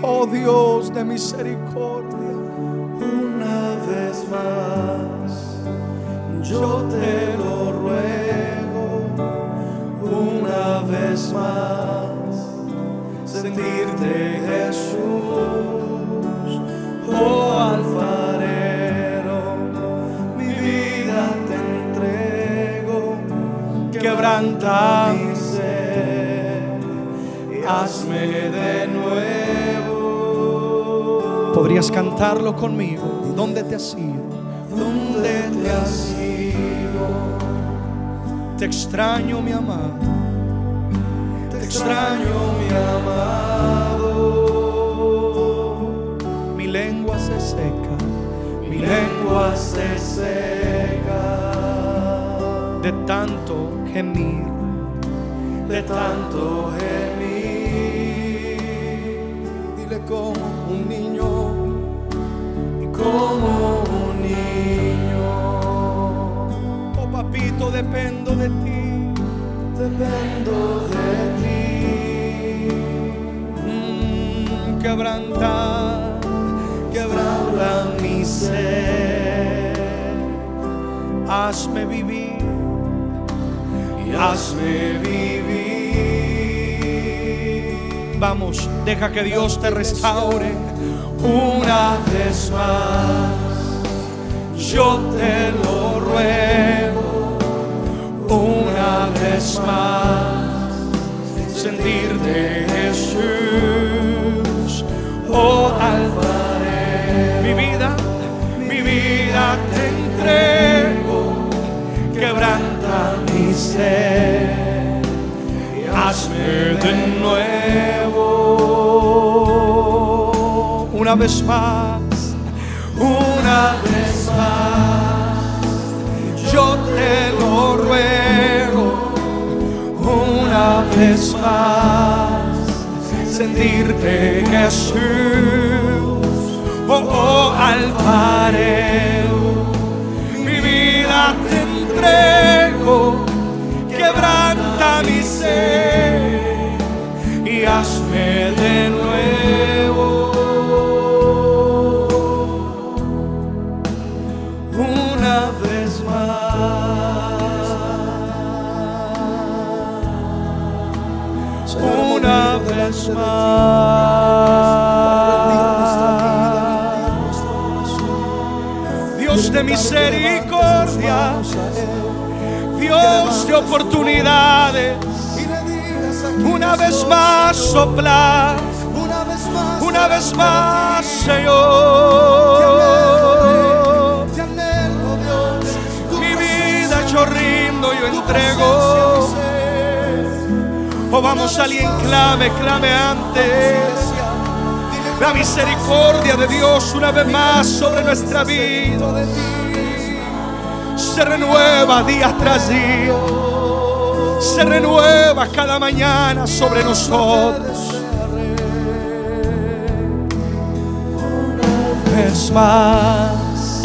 Oh Dios de misericordia. Una vez más, yo te lo ruego, una vez más, sentirte Jesús, oh alfarero, mi vida te entrego, Quebranta. Hazme de nuevo. Podrías cantarlo conmigo. ¿Dónde te has ido? ¿Dónde te has ido? Te extraño, mi amado. Te extraño, mi amado. Mi lengua se seca Mi lengua se seca de tanto gemir. de tanto gemir. Como un niño. Como un niño, Oh papito, dependo de ti. dependo de ti. Mm, quebranta, Quebranta mi ser hazme vivir. hazme vivir. Vamos, deja que Dios te restaure. Una vez más, yo te lo ruego, una vez más, sentirte Jesús, oh alfarero, Mi vida, mi vida te entrego, quebranta mi ser, hazme de nuevo. una vez más. Una vez más, yo te lo ruego, una vez más, sentirte Jesús, oh, oh alfarero, mi vida te entrego, de nuevo. Una vez más, una vez más. Dios de misericordia, Dios de oportunidades. Una vez más soplar, Una vez más, una vez más, Señor. te anhelo, Dios. Tu Mi vida yo rindo, yo entrego. O vamos alguien clame, clame antes. La misericordia de Dios una vez más sobre nuestra vida se renueva día tras día. Se renueva cada mañana sobre nosotros. Una vez más,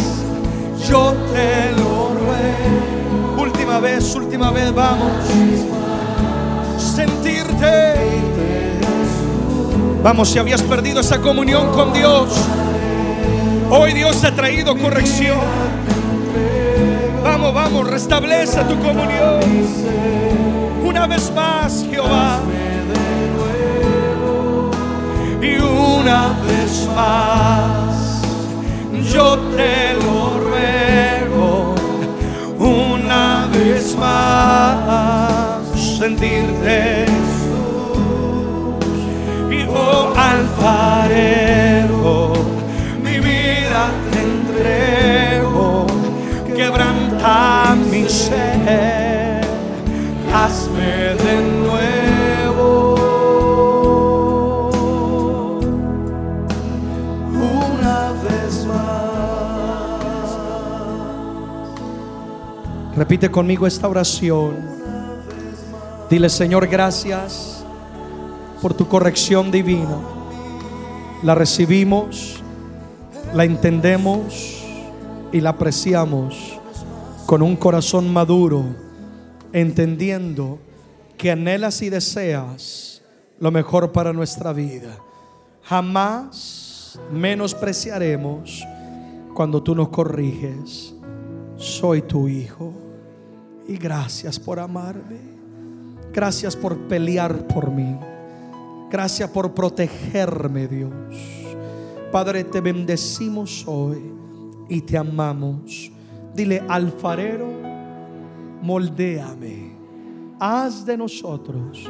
yo te lo ruego. Última vez, última vez, vamos. Sentirte. Vamos, si habías perdido esa comunión con Dios, hoy Dios te ha traído corrección. Vamos, vamos, restablece tu comunión. Una vez más, Jehová. Y una vez más, yo te lo ruego. Una vez más, sentirte. Y oh alfarero, Repite conmigo esta oración. Dile, Señor, gracias por tu corrección divina. La recibimos, la entendemos y la apreciamos con un corazón maduro, entendiendo que anhelas y deseas lo mejor para nuestra vida. Jamás menospreciaremos cuando tú nos corriges. Soy tu hijo y gracias por amarme. Gracias por pelear por mí. Gracias por protegerme, Dios. Padre, te bendecimos hoy y te amamos. Dile, alfarero, moldéame. Haz de nosotros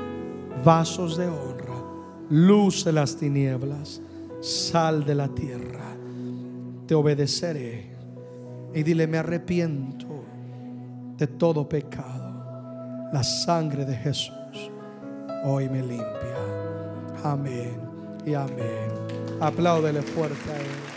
vasos de honra, luz de las tinieblas, sal de la tierra. Te obedeceré. Y dile, me arrepiento de todo pecado. La sangre de Jesús hoy me limpia. Amén y amén. Apláudele fuerte a Él.